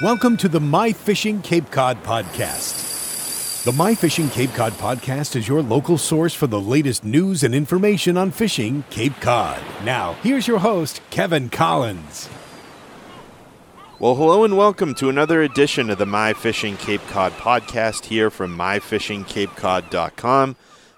Welcome to the My Fishing Cape Cod podcast. The My Fishing Cape Cod podcast is your local source for the latest news and information on fishing Cape Cod. Now, here's your host, Kevin Collins. Well, hello and welcome to another edition of the My Fishing Cape Cod podcast here from myfishingcapecod.com.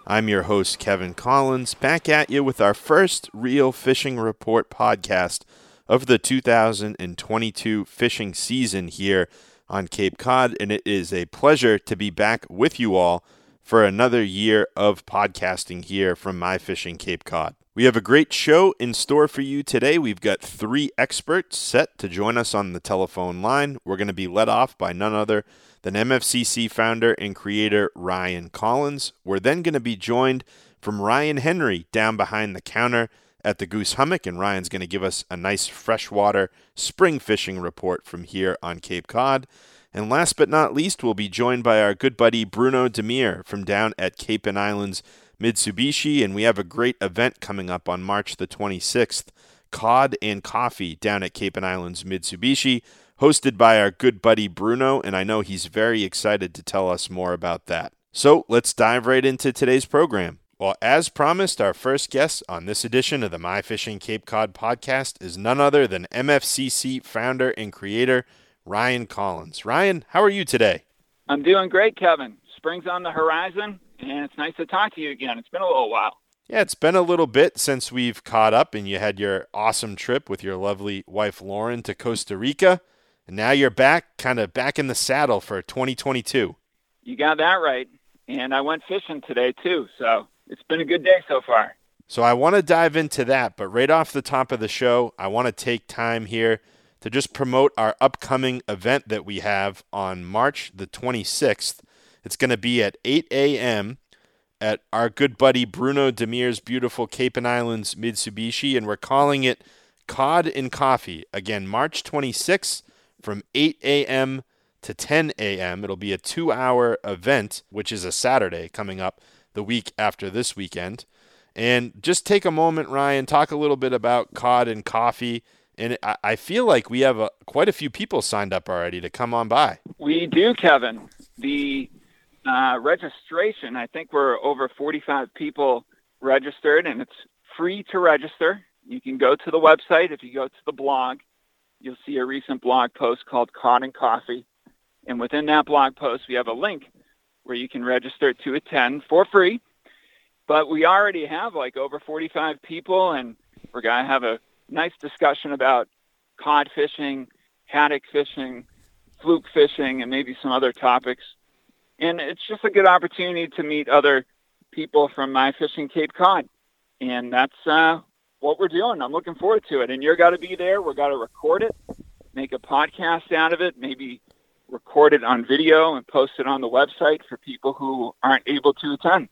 I'm your host, Kevin Collins, back at you with our first real fishing report podcast of the 2022 fishing season here on Cape Cod, and it is a pleasure to be back with you all for another year of podcasting here from My Fishing Cape Cod. We have a great show in store for you today. We've got three experts set to join us on the telephone line. We're going to be led off by none other than MFCC founder and creator Ryan Collins. We're then going to be joined from Ryan Henry down behind the counter at the Goose Hummock, and Ryan's going to give us a nice freshwater spring fishing report from here on Cape Cod. And last but not least, we'll be joined by our good buddy Bruno Demir from down at Cape and Islands Mitsubishi, and we have a great event coming up on March the 26th Cod and Coffee down at Cape and Islands Mitsubishi, hosted by our good buddy Bruno, and I know he's very excited to tell us more about that. So let's dive right into today's program. Well, as promised, our first guest on this edition of the My Fishing Cape Cod podcast is none other than MFCC founder and creator Ryan Collins. Ryan, how are you today? I'm doing great, Kevin. Spring's on the horizon, and it's nice to talk to you again. It's been a little while. Yeah, it's been a little bit since we've caught up, and you had your awesome trip with your lovely wife Lauren to Costa Rica, and now you're back, kind of back in the saddle for 2022. You got that right. And I went fishing today too, so it's been a good day so far. So I want to dive into that, but right off the top of the show, I want to take time here to just promote our upcoming event that we have on March the 26th. It's going to be at 8 a.m. at our good buddy Bruno Demir's beautiful Cape and Islands Mitsubishi, and we're calling it Cod and Coffee. Again, March 26th from 8 a.m. to 10 a.m. It'll be a two hour event, which is a Saturday coming up the week after this weekend. And just take a moment, Ryan, talk a little bit about cod and coffee. And I feel like we have a, quite a few people signed up already to come on by. We do, Kevin. The uh, registration, I think we're over 45 people registered, and it's free to register. You can go to the website. If you go to the blog, you'll see a recent blog post called Cod and Coffee. And within that blog post, we have a link where you can register to attend for free. But we already have like over 45 people, and we're going to have a nice discussion about cod fishing, haddock fishing, fluke fishing, and maybe some other topics. And it's just a good opportunity to meet other people from My Fishing Cape Cod. And that's uh, what we're doing. I'm looking forward to it. And you're going to be there. We're going to record it, make a podcast out of it, maybe record it on video and post it on the website for people who aren't able to attend.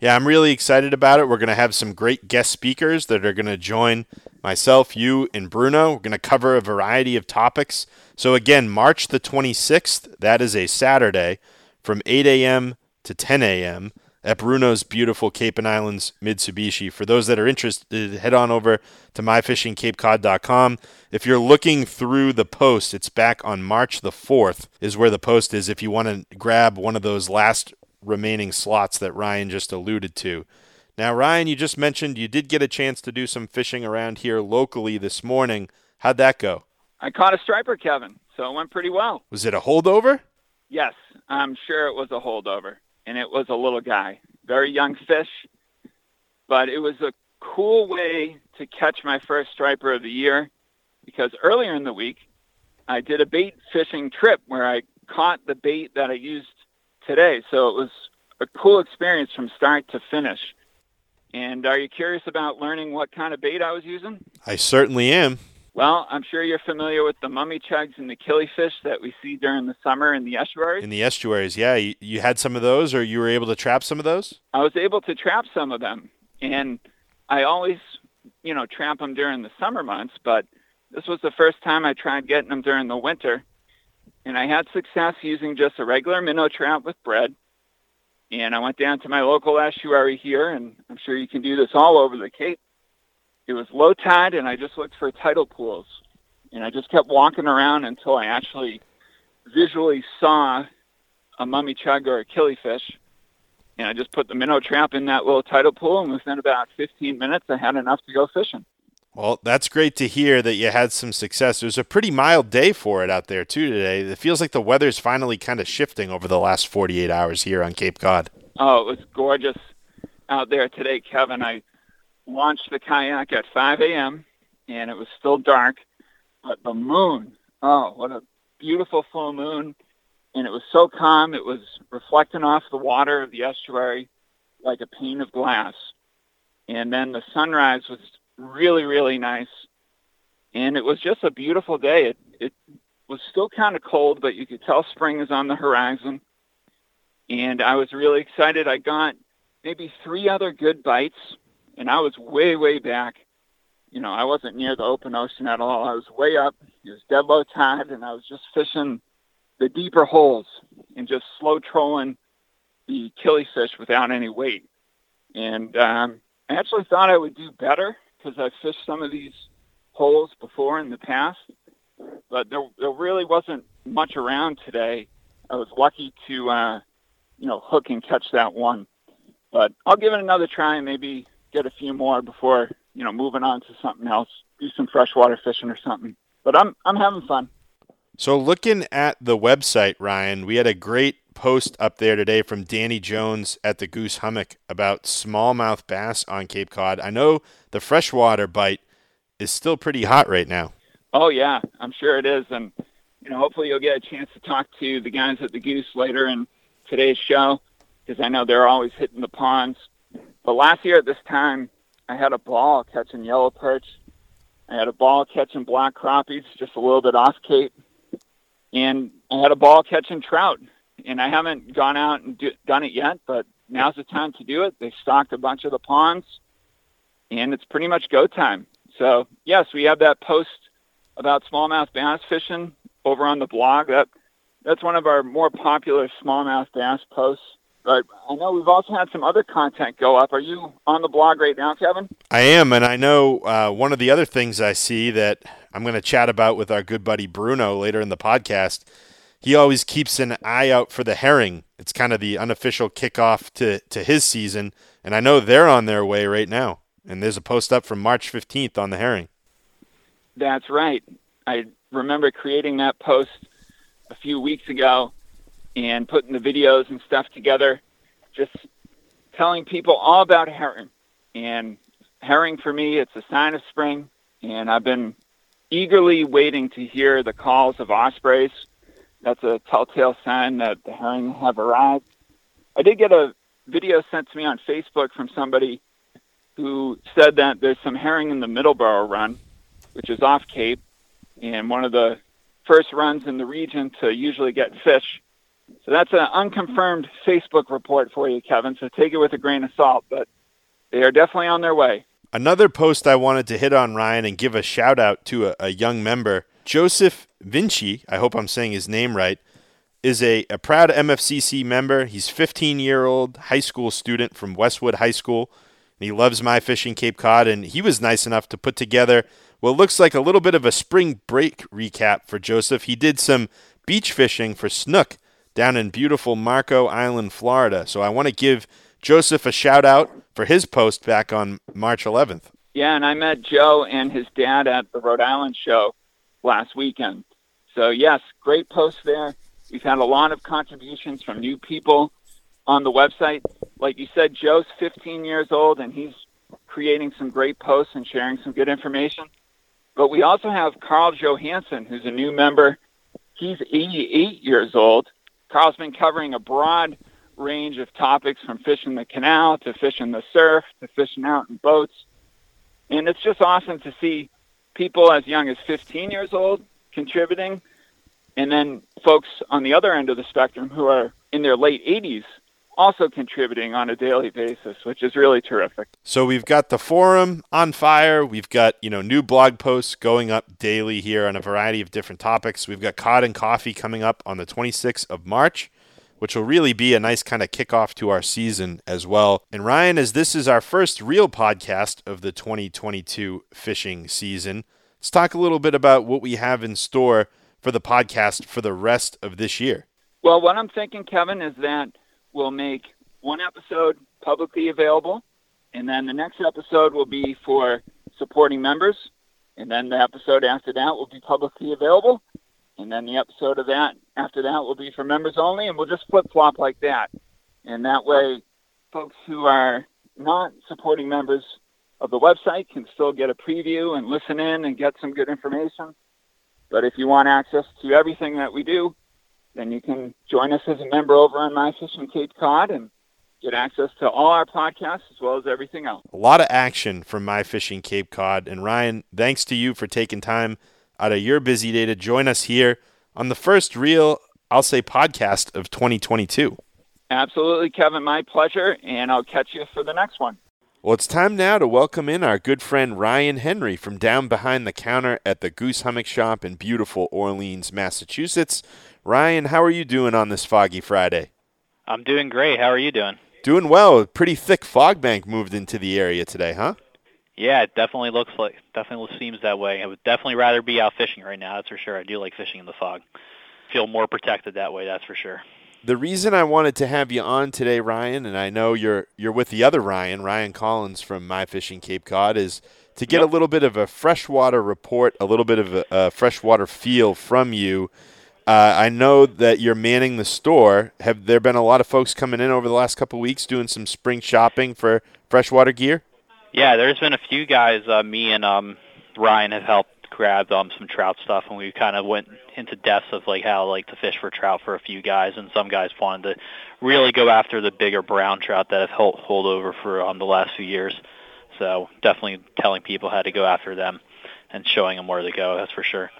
Yeah, I'm really excited about it. We're going to have some great guest speakers that are going to join myself, you, and Bruno. We're going to cover a variety of topics. So, again, March the 26th, that is a Saturday, from 8 a.m. to 10 a.m at Bruno's beautiful Cape and Islands Mitsubishi. For those that are interested, head on over to myfishingcapecod.com. If you're looking through the post, it's back on March the 4th, is where the post is if you want to grab one of those last remaining slots that Ryan just alluded to. Now, Ryan, you just mentioned you did get a chance to do some fishing around here locally this morning. How'd that go? I caught a striper, Kevin, so it went pretty well. Was it a holdover? Yes, I'm sure it was a holdover and it was a little guy, very young fish, but it was a cool way to catch my first striper of the year because earlier in the week I did a bait fishing trip where I caught the bait that I used today. So it was a cool experience from start to finish. And are you curious about learning what kind of bait I was using? I certainly am. Well, I'm sure you're familiar with the mummichogs and the killifish that we see during the summer in the estuaries. In the estuaries, yeah. You, you, had some of those, or you were able to trap some of those? I was able to trap some of them, and I always, you know, trap them during the summer months. But this was the first time I tried getting them during the winter, and I had success using just a regular minnow trap with bread. And I went down to my local estuary here, and I'm sure you can do this all over the Cape it was low tide and I just looked for tidal pools. And I just kept walking around until I actually visually saw a mummichog or a killifish, and I just put the minnow trap in that little tidal pool, and within about 15 minutes, I had enough to go fishing. Well, that's great to hear that you had some success. It was a pretty mild day for it out there too today. It feels like the weather's finally kind of shifting over the last 48 hours here on Cape Cod. Oh, it was gorgeous out there today, Kevin. I launched the kayak at 5 a.m. and it was still dark, but the moon, oh, what a beautiful full moon. And it was so calm. It was reflecting off the water of the estuary like a pane of glass. And then the sunrise was really, really nice. And it was just a beautiful day. It, it was still kind of cold, but you could tell spring is on the horizon. And I was really excited. I got maybe three other good bites, and I was way, way back. You know, I wasn't near the open ocean at all. I was way up. It was dead low tide, and I was just fishing the deeper holes and just slow trolling the killifish without any weight. And um, I actually thought I would do better because I've fished some of these holes before in the past, but there, there really wasn't much around today. I was lucky to, uh, you know, hook and catch that one. But I'll give it another try and maybe get a few more before, you know, moving on to something else, do some freshwater fishing or something. But I'm I'm having fun. So looking at the website, Ryan, we had a great post up there today from Danny Jones at the Goose Hummock about smallmouth bass on Cape Cod. I know the freshwater bite is still pretty hot right now. Oh yeah, I'm sure it is, and you know hopefully you'll get a chance to talk to the guys at the Goose later in today's show because I know they're always hitting the ponds. But last year at this time, I had a ball catching yellow perch. I had a ball catching black crappies, just a little bit off Cape, and I had a ball catching trout and I haven't gone out and do, done it yet, but now's the time to do it. They stocked a bunch of the ponds, and it's pretty much go time. So yes, we have that post about smallmouth bass fishing over on the blog. That that's one of our more popular smallmouth bass posts. But I know we've also had some other content go up. Are you on the blog right now, Kevin? I am, and I know uh, one of the other things I see that I'm going to chat about with our good buddy Bruno later in the podcast he always keeps an eye out for the herring. It's kind of the unofficial kickoff to, to his season, and I know they're on their way right now. And there's a post up from March 15th on the herring. That's right. I remember creating that post a few weeks ago and putting the videos and stuff together, just telling people all about herring. And herring for me, it's a sign of spring, and I've been eagerly waiting to hear the calls of ospreys that's a telltale sign that the herring have arrived. I did get a video sent to me on Facebook from somebody who said that there's some herring in the Middleborough run, which is off Cape, and one of the first runs in the region to usually get fish. So that's an unconfirmed Facebook report for you, Kevin. So take it with a grain of salt, but they are definitely on their way. Another post I wanted to hit on, Ryan, and give a shout out to a, a young member Joseph Vinci, I hope I'm saying his name right, is a, a proud MFCC member. He's 15 year old high school student from Westwood High School. And he loves my fishing Cape Cod, and he was nice enough to put together what looks like a little bit of a spring break recap for Joseph. He did some beach fishing for snook down in beautiful Marco Island, Florida. So I want to give Joseph a shout out for his post back on March 11th. Yeah, and I met Joe and his dad at the Rhode Island show last weekend. So yes, great post there. We've had a lot of contributions from new people on the website. Like you said, Joe's 15 years old and he's creating some great posts and sharing some good information. But we also have Carl Johansson, who's a new member. He's 88 years old. Carl's been covering a broad range of topics from fishing the canal to fishing the surf to fishing out in boats. And it's just awesome to see people as young as 15 years old contributing, and then folks on the other end of the spectrum who are in their late 80s also contributing on a daily basis, which is really terrific. So we've got the forum on fire. We've got, you know, new blog posts going up daily here on a variety of different topics. We've got Cod and Coffee coming up on the 26th of March, which will really be a nice kind of kickoff to our season as well. And Ryan, as this is our first real podcast of the 2022 fishing season, let's talk a little bit about what we have in store for the podcast for the rest of this year? Well, what I'm thinking, Kevin, is that we'll make one episode publicly available, and then the next episode will be for supporting members, and then the episode after that will be publicly available, and then the episode of that after that will be for members only, and we'll just flip flop like that, and that way, folks who are not supporting members of the website can still get a preview and listen in and get some good information. But if you want access to everything that we do, then you can join us as a member over on My Fishing Cape Cod and get access to all our podcasts as well as everything else. A lot of action from My Fishing Cape Cod. And Ryan, thanks to you for taking time out of your busy day to join us here on the first real, I'll say, podcast of 2022. Absolutely, Kevin. My pleasure. And I'll catch you for the next one. Well, it's time now to welcome in our good friend Ryan Henry from down behind the counter at the Goose Hummock Shop in beautiful Orleans, Massachusetts. Ryan, how are you doing on this foggy Friday? I'm doing great. How are you doing? Doing well. A pretty thick fog bank moved into the area today, huh? Yeah, it definitely looks like definitely seems that way. I would definitely rather be out fishing right now. That's for sure. I do like fishing in the fog. Feel more protected that way. That's for sure the reason I wanted to have you on today, Ryan, and I know you're you're with the other Ryan, Ryan Collins from My Fishing Cape Cod, is to get yep. a little bit of a freshwater report, a little bit of a, a freshwater feel from you. Uh, I know that you're manning the store. Have there been a lot of folks coming in over the last couple of weeks doing some spring shopping for freshwater gear? Yeah, there's been a few guys. Uh, me and um, Ryan have helped grabbed um, some trout stuff, and we kind of went into depths of like how like to fish for trout for a few guys, and some guys wanted to really go after the bigger brown trout that have held, hold over for um, the last few years. So definitely telling people how to go after them and showing them where to go. That's for sure.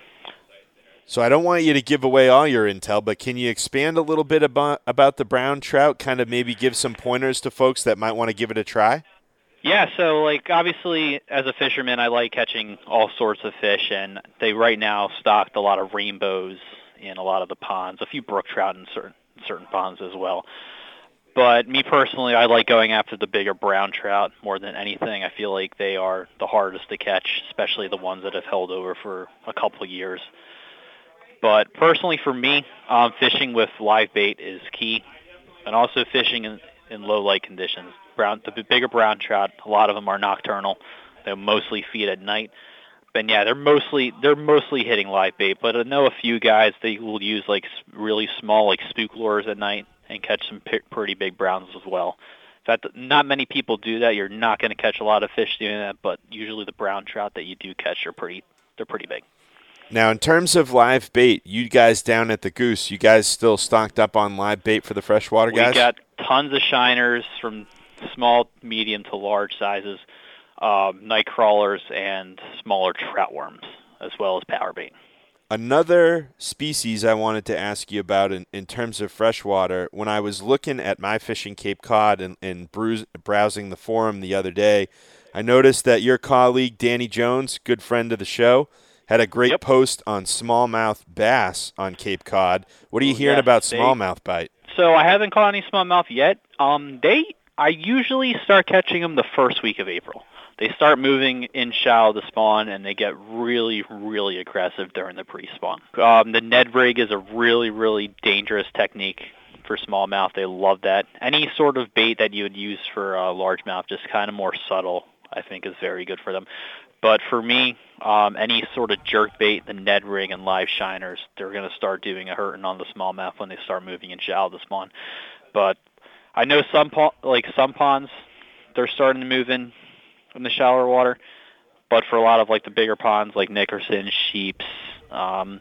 So I don't want you to give away all your intel, but can you expand a little bit about about the brown trout? Kind of maybe give some pointers to folks that might want to give it a try. Yeah, so like obviously as a fisherman, I like catching all sorts of fish, and they right now stocked a lot of rainbows in a lot of the ponds, a few brook trout in certain certain ponds as well. But me personally, I like going after the bigger brown trout more than anything. I feel like they are the hardest to catch, especially the ones that have held over for a couple of years. But personally, for me, um, fishing with live bait is key, and also fishing in, in low light conditions brown, the bigger brown trout. A lot of them are nocturnal. They mostly feed at night. And yeah, they're mostly they're mostly hitting live bait, but I know a few guys they will use like really small like spook lures at night and catch some p- pretty big browns as well. In fact, not many people do that. You're not going to catch a lot of fish doing that, but usually the brown trout that you do catch are pretty they're pretty big. Now, in terms of live bait, you guys down at the Goose, you guys still stocked up on live bait for the freshwater guys? We got tons of shiners from small, medium to large sizes, uh, night crawlers, and smaller trout worms, as well as power bait. Another species I wanted to ask you about in, in terms of freshwater, when I was looking at my fishing Cape Cod and, and bruise, browsing the forum the other day, I noticed that your colleague Danny Jones, good friend of the show, had a great yep. post on smallmouth bass on Cape Cod. What are you hearing yes, about smallmouth bite? So I haven't caught any smallmouth yet. Um, they I usually start catching them the first week of April. They start moving in shallow to spawn, and they get really, really aggressive during the pre-spawn. Um, the Ned rig is a really, really dangerous technique for smallmouth. They love that. Any sort of bait that you would use for uh, largemouth, just kind of more subtle, I think is very good for them. But for me, um, any sort of jerk bait, the Ned rig and live shiners, they're going to start doing a hurting on the smallmouth when they start moving in shallow to spawn. But I know some like some ponds, they're starting to move in in the shallower water, but for a lot of like the bigger ponds like Nickerson, Sheeps, um,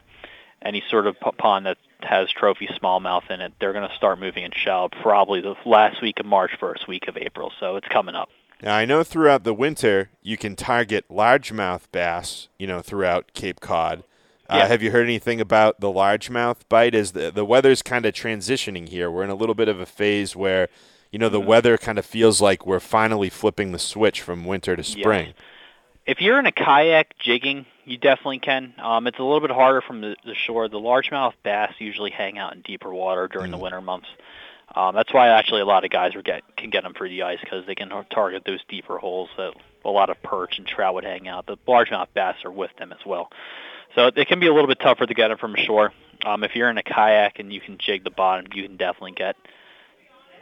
any sort of pond that has trophy smallmouth in it, they're going to start moving in shallow probably the last week of March, first week of April. So it's coming up. Now I know throughout the winter you can target largemouth bass, you know, throughout Cape Cod. Uh. Have you heard anything about the largemouth bite? As the the weather's kind of transitioning here, we're in a little bit of a phase where, you know, the mm-hmm. weather kind of feels like we're finally flipping the switch from winter to spring. Yes. If you're in a kayak jigging, you definitely can. Um, it's a little bit harder from the, the shore. The largemouth bass usually hang out in deeper water during mm. the winter months. Um, that's why actually a lot of guys are get, can get them through the ice because they can target those deeper holes that a lot of perch and trout would hang out. The largemouth bass are with them as well. So it can be a little bit tougher to get them from shore. Um, if you're in a kayak and you can jig the bottom, you can definitely get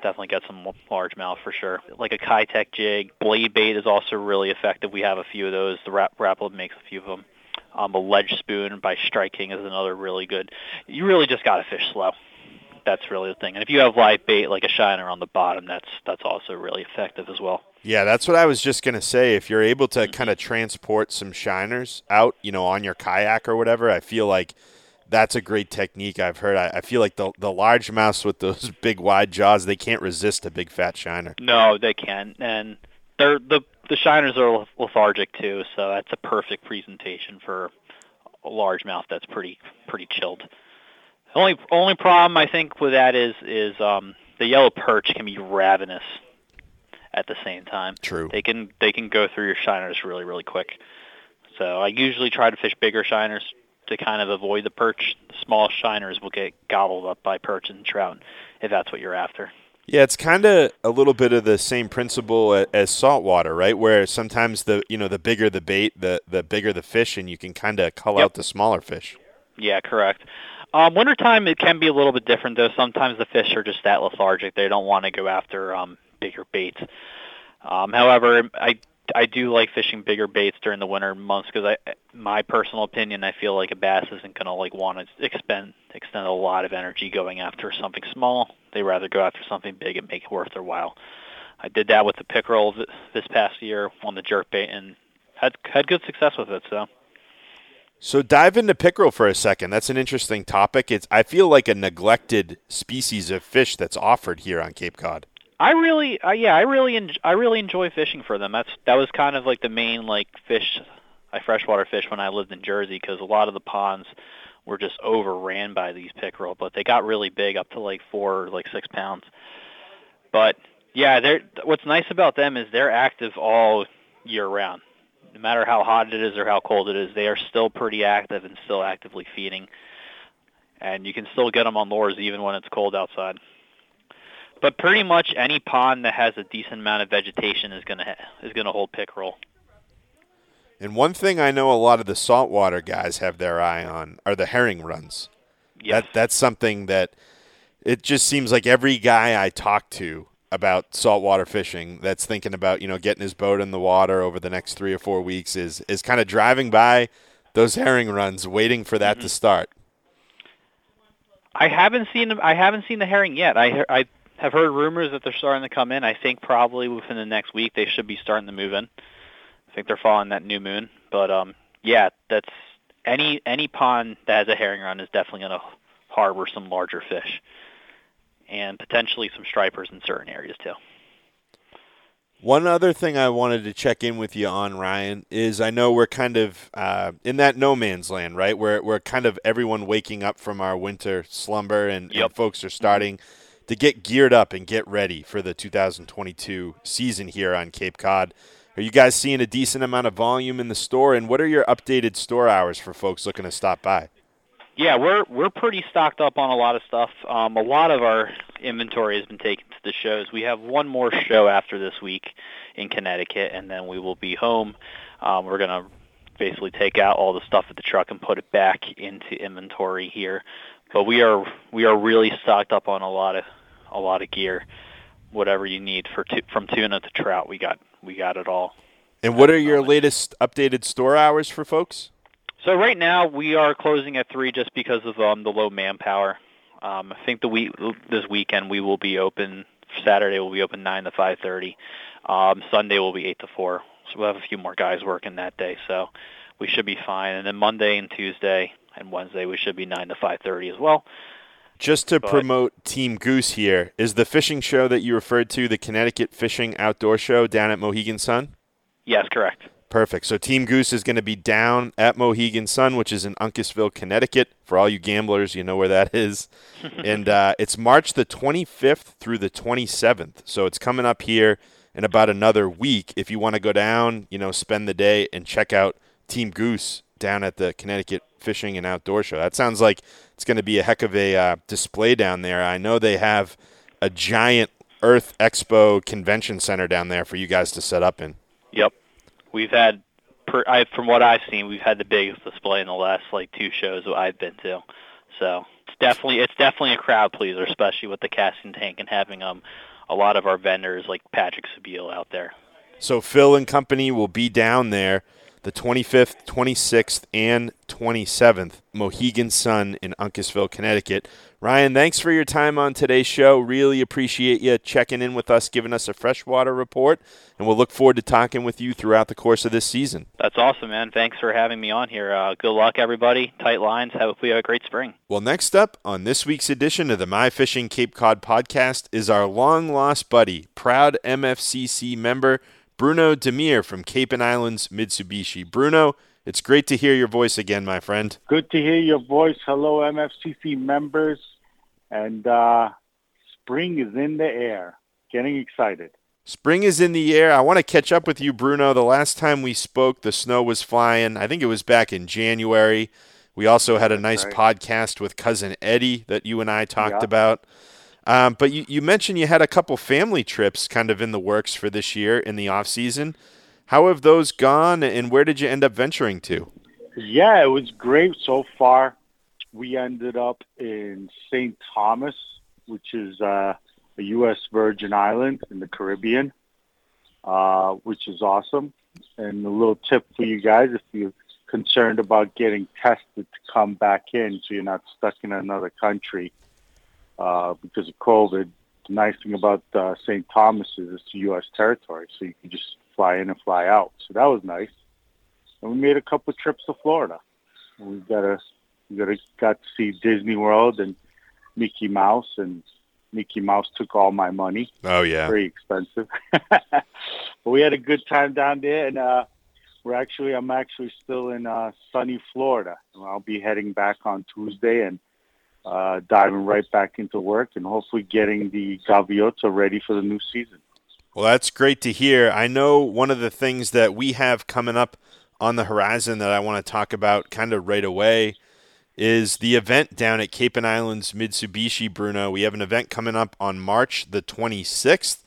definitely get some largemouth for sure. Like a Keitech jig, blade bait is also really effective. We have a few of those. The Rap- Rapala makes a few of them. Um, a ledge spoon by striking is another really good. You really just got to fish slow. That's really the thing. And if you have live bait like a shiner on the bottom, that's that's also really effective as well. Yeah, that's what I was just gonna say. If you're able to mm-hmm. kind of transport some shiners out, you know, on your kayak or whatever, I feel like that's a great technique I've heard. I, I feel like the the largemouths with those big wide jaws, they can't resist a big fat shiner. No, they can, and they're the the shiners are lethargic too, so that's a perfect presentation for a largemouth that's pretty pretty chilled. Only only problem I think with that is is um, the yellow perch can be ravenous at the same time. True. They can they can go through your shiners really really quick. So I usually try to fish bigger shiners to kind of avoid the perch. The Small shiners will get gobbled up by perch and trout if that's what you're after. Yeah, it's kind of a little bit of the same principle as saltwater, right? Where sometimes the you know the bigger the bait, the the bigger the fish, and you can kind of cull yep. out the smaller fish. Yeah, correct. Um, wintertime it can be a little bit different though. Sometimes the fish are just that lethargic; they don't want to go after um, bigger baits. Um, however, I I do like fishing bigger baits during the winter months because I, my personal opinion, I feel like a bass isn't to like want to expend extend a lot of energy going after something small. They rather go after something big and make it worth their while. I did that with the pickerel this past year on the jerk bait and had had good success with it. So. So dive into pickerel for a second. That's an interesting topic. It's I feel like a neglected species of fish that's offered here on Cape Cod. I really, uh, yeah, I really, en- I really enjoy fishing for them. That's that was kind of like the main like fish I freshwater fish when I lived in Jersey because a lot of the ponds were just overran by these pickerel, but they got really big, up to like four, like six pounds. But yeah, they're what's nice about them is they're active all year round. No matter how hot it is or how cold it is, they are still pretty active and still actively feeding. And you can still get them on lures even when it's cold outside. But pretty much any pond that has a decent amount of vegetation is gonna is gonna hold pickerel. And one thing I know a lot of the saltwater guys have their eye on are the herring runs. Yes. That that's something that it just seems like every guy I talk to about saltwater fishing that's thinking about, you know, getting his boat in the water over the next 3 or 4 weeks is is kind of driving by those herring runs waiting for that mm-hmm. to start. I haven't seen I haven't seen the herring yet. I I have heard rumors that they're starting to come in. I think probably within the next week they should be starting to move in. I think they're following that new moon. But um, yeah, that's any any pond that has a herring run is definitely going to harbor some larger fish, and potentially some stripers in certain areas too. One other thing I wanted to check in with you on, Ryan, is I know we're kind of uh, in that no man's land, right? Where we're kind of everyone waking up from our winter slumber, and, yep. and folks are starting. Mm-hmm to get geared up and get ready for the 2022 season here on Cape Cod. Are you guys seeing a decent amount of volume in the store? And what are your updated store hours for folks looking to stop by? Yeah, we're we're pretty stocked up on a lot of stuff. Um, a lot of our inventory has been taken to the shows. We have one more show after this week in Connecticut, and then we will be home. Um, we're gonna basically take out all the stuff at the truck and put it back into inventory here. But we are we are really stocked up on a lot of a lot of gear, whatever you need for t- from tuna to trout. We got we got it all. And what are your latest updated store hours for folks? So right now we are closing at three just because of um, the low manpower. Um, I think the week this weekend we will be open. Saturday will be open nine to five thirty. Um, Sunday will be eight to four. So we'll have a few more guys working that day. So we should be fine. And then Monday and Tuesday and Wednesday we should be nine to five thirty as well. Just to but, promote Team Goose here, is the fishing show that you referred to the Connecticut Fishing Outdoor Show down at Mohegan Sun? Yes, correct. Perfect. So Team Goose is going to be down at Mohegan Sun, which is in Uncasville, Connecticut. For all you gamblers, you know where that is. and uh, it's March the 25th through the 27th. So it's coming up here in about another week. If you want to go down, you know, spend the day and check out Team Goose down at the Connecticut Fishing and Outdoor Show. That sounds like it's going to be a heck of a uh, display down there. I know they have a giant Earth Expo convention center down there for you guys to set up in. We've had per, I, from what I've seen, we've had the biggest display in the last like two shows that I've been to. So it's definitely it's definitely a crowd pleaser, especially with the casting tank and having um a lot of our vendors like Patrick Sebile out there. So Phil and company will be down there the 25th, 26th, and 27th, Mohegan Sun in Uncasville, Connecticut. Ryan, thanks for your time on today's show. Really appreciate you checking in with us, giving us a freshwater report, and we'll look forward to talking with you throughout the course of this season. That's awesome, man. Thanks for having me on here. Uh, good luck, everybody. Tight lines. Hope we have a great spring. Well, next up on this week's edition of the My Fishing Cape Cod podcast is our long lost buddy, proud MFCC member, Bruno Demir from Cape and Islands Mitsubishi. Bruno, it's great to hear your voice again, my friend. Good to hear your voice. Hello, MFCC members. And uh, spring is in the air. Getting excited. Spring is in the air. I want to catch up with you, Bruno. The last time we spoke, the snow was flying. I think it was back in January. We also had a nice right. podcast with cousin Eddie that you and I talked yeah. about. Um, but you, you mentioned you had a couple family trips kind of in the works for this year in the off season. How have those gone, and where did you end up venturing to? Yeah, it was great so far. We ended up in St. Thomas, which is uh, a U.S. Virgin Island in the Caribbean, uh, which is awesome. And a little tip for you guys, if you're concerned about getting tested to come back in so you're not stuck in another country, uh, because of COVID. The nice thing about uh, St. Thomas is it's U.S. territory, so you can just fly in and fly out. So that was nice. And we made a couple of trips to Florida. We got a we got a, got to see Disney World and Mickey Mouse, and Mickey Mouse took all my money. Oh yeah, very expensive. but we had a good time down there, and uh, we're actually I'm actually still in uh, sunny Florida. I'll be heading back on Tuesday, and uh, diving right back into work and hopefully getting the Gaviota ready for the new season. Well, that's great to hear. I know one of the things that we have coming up on the horizon that I want to talk about kind of right away is the event down at Cape and Islands Mitsubishi, Bruno. We have an event coming up on March the 26th,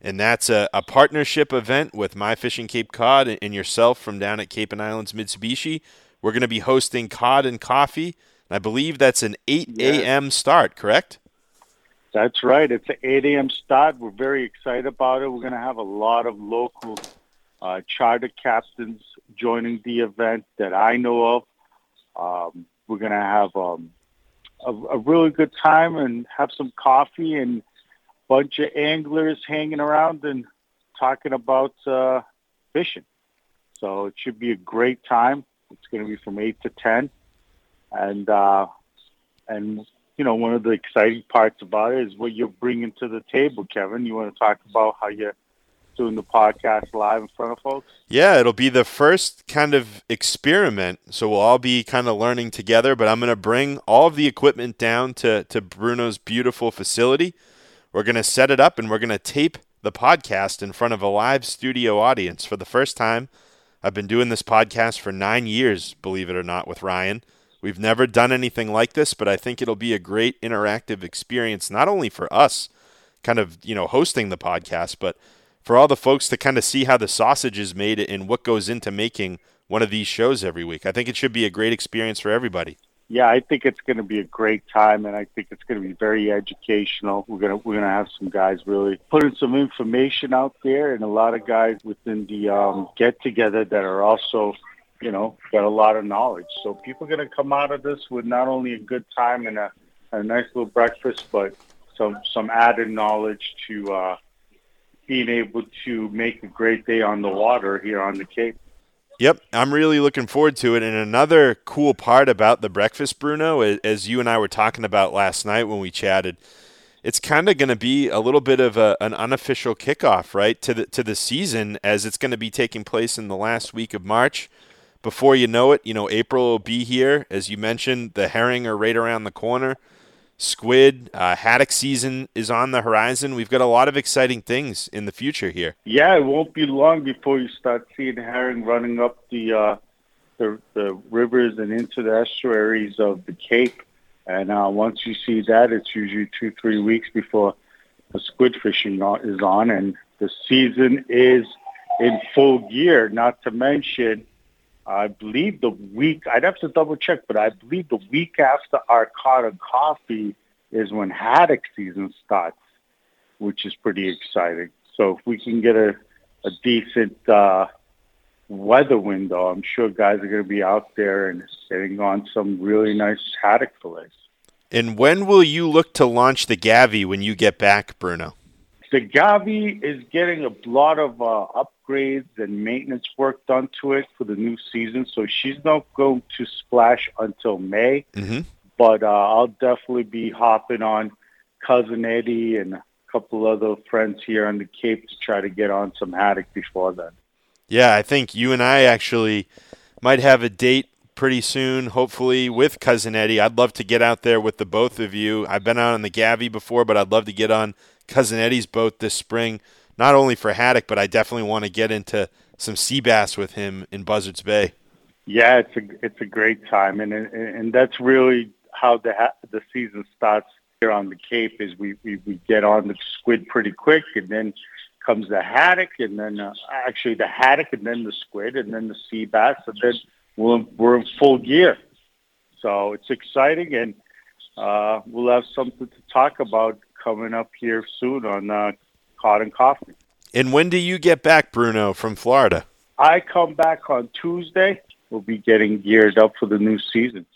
and that's a, a partnership event with My Fishing Cape Cod and yourself from down at Cape and Islands Mitsubishi. We're going to be hosting Cod and Coffee I believe that's an 8 a.m. start, correct? That's right. It's an 8 a.m. start. We're very excited about it. We're going to have a lot of local uh, charter captains joining the event that I know of. Um, we're going to have um, a, a, really good time and have some coffee and a bunch of anglers hanging around and talking about uh, fishing. So it should be a great time. It's going to be from 8 to 10 and uh, and you know one of the exciting parts about it is what you're bringing to the table, Kevin. You want to talk about how you're doing the podcast live in front of folks? Yeah, it'll be the first kind of experiment. So we'll all be kind of learning together. But I'm going to bring all of the equipment down to to Bruno's beautiful facility. We're going to set it up and we're going to tape the podcast in front of a live studio audience for the first time. I've been doing this podcast for nine years, believe it or not, with Ryan. We've never done anything like this, but I think it'll be a great interactive experience, not only for us, kind of, you know, hosting the podcast, but for all the folks to kind of see how the sausage is made and what goes into making one of these shows every week. I think it should be a great experience for everybody. Yeah, I think it's going to be a great time, and I think it's going to be very educational. We're gonna we're gonna have some guys really putting some information out there, and a lot of guys within the um, get together that are also you know, got a lot of knowledge. So people are going to come out of this with not only a good time and a, a nice little breakfast, but some some added knowledge to uh, being able to make a great day on the water here on the Cape. Yep, I'm really looking forward to it. And another cool part about the breakfast, Bruno, as you and I were talking about last night when we chatted, it's kind of going to be a little bit of a, an unofficial kickoff, right, to the to the season, as it's going to be taking place in the last week of March before you know it, you know, April will be here. As you mentioned, the herring are right around the corner. Squid, uh, haddock season is on the horizon. We've got a lot of exciting things in the future here. Yeah, it won't be long before you start seeing herring running up the uh, the, the rivers and into the estuaries of the Cape. And uh, once you see that, it's usually two, three weeks before the squid fishing is on, and the season is in full gear. Not to mention I believe the week, I'd have to double check, but I believe the week after and coffee is when haddock season starts, which is pretty exciting. So if we can get a, a decent uh, weather window, I'm sure guys are going to be out there and sitting on some really nice haddock fillets. And when will you look to launch the Gavi when you get back, Bruno? The Gavi is getting a lot of uh, upgrades and maintenance work done to it for the new season, so she's not going to splash until May. Mm-hmm. But uh, I'll definitely be hopping on cousin Eddie and a couple other friends here on the Cape to try to get on some haddock before then. Yeah, I think you and I actually might have a date pretty soon, hopefully, with Cousin Eddie. I'd love to get out there with the both of you. I've been out on the Gavi before, but I'd love to get on Cousin Eddie's boat this spring, not only for haddock, but I definitely want to get into some sea bass with him in Buzzards Bay. Yeah, it's a it's a great time, and and, and that's really how the the season starts here on the Cape. Is we, we we get on the squid pretty quick, and then comes the haddock, and then uh, actually the haddock, and then the squid, and then the sea bass, and then we're, we're in full gear. So it's exciting, and uh, we'll have something to talk about coming up here soon on uh, Cod and Coffee. And when do you get back, Bruno, from Florida? I come back on Tuesday. We'll be getting geared up for the new season.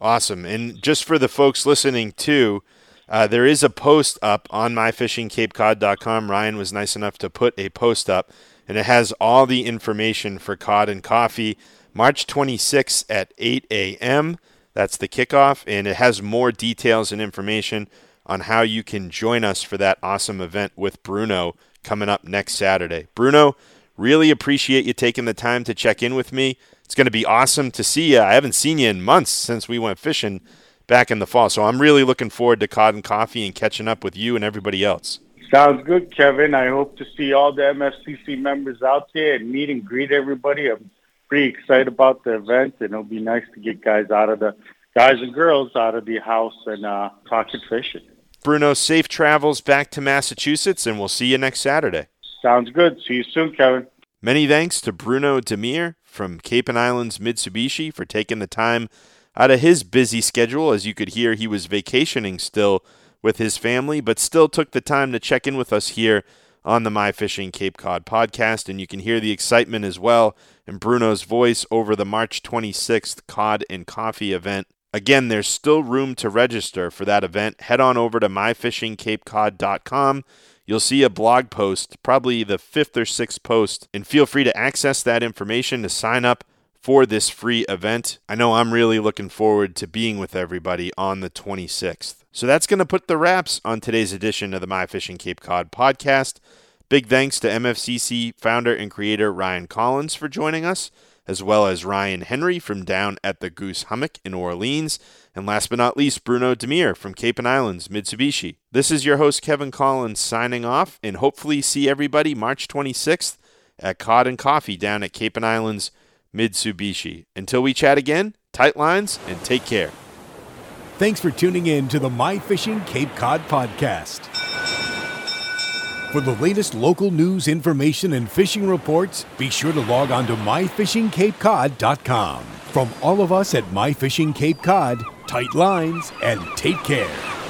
Awesome. And just for the folks listening too, uh, there is a post up on myfishingcapecod.com. Ryan was nice enough to put a post up, and it has all the information for Cod and Coffee. March 26th at 8 a.m. That's the kickoff, and it has more details and information on how you can join us for that awesome event with Bruno coming up next Saturday. Bruno, really appreciate you taking the time to check in with me. It's going to be awesome to see you. I haven't seen you in months since we went fishing back in the fall. So I'm really looking forward to and Coffee and catching up with you and everybody else. Sounds good, Kevin. I hope to see all the MFCC members out there and meet and greet everybody. I'm pretty excited about the event, and it'll be nice to get guys out of the guys and girls out of the house and uh, talking fishing. Bruno, safe travels back to Massachusetts, and we'll see you next Saturday. Sounds good. See you soon, Kevin. Many thanks to Bruno Demir from Cape and Islands Mitsubishi for taking the time out of his busy schedule. As you could hear, he was vacationing still with his family, but still took the time to check in with us here on the My Fishing Cape Cod podcast. And you can hear the excitement as well in Bruno's voice over the March 26th Cod and Coffee event. Again, there's still room to register for that event. Head on over to myfishingcapecod.com. You'll see a blog post, probably the fifth or sixth post, and feel free to access that information to sign up for this free event. I know I'm really looking forward to being with everybody on the 26th. So that's going to put the wraps on today's edition of the My Fishing Cape Cod podcast. Big thanks to MFCC founder and creator Ryan Collins for joining us, as well as Ryan Henry from down at the Goose Hummock in Orleans, and last but not least, Bruno Demir from Cape and Islands, Mitsubishi. This is your host, Kevin Collins, signing off, and hopefully see everybody March 26th at Cod and Coffee down at Cape and Islands, Mitsubishi. Until we chat again, tight lines and take care. Thanks for tuning in to the My Fishing Cape Cod podcast. For the latest local news, information, and fishing reports, be sure to log on to myfishingcapecod.com. From all of us at My Fishing Cape Cod, tight lines and take care.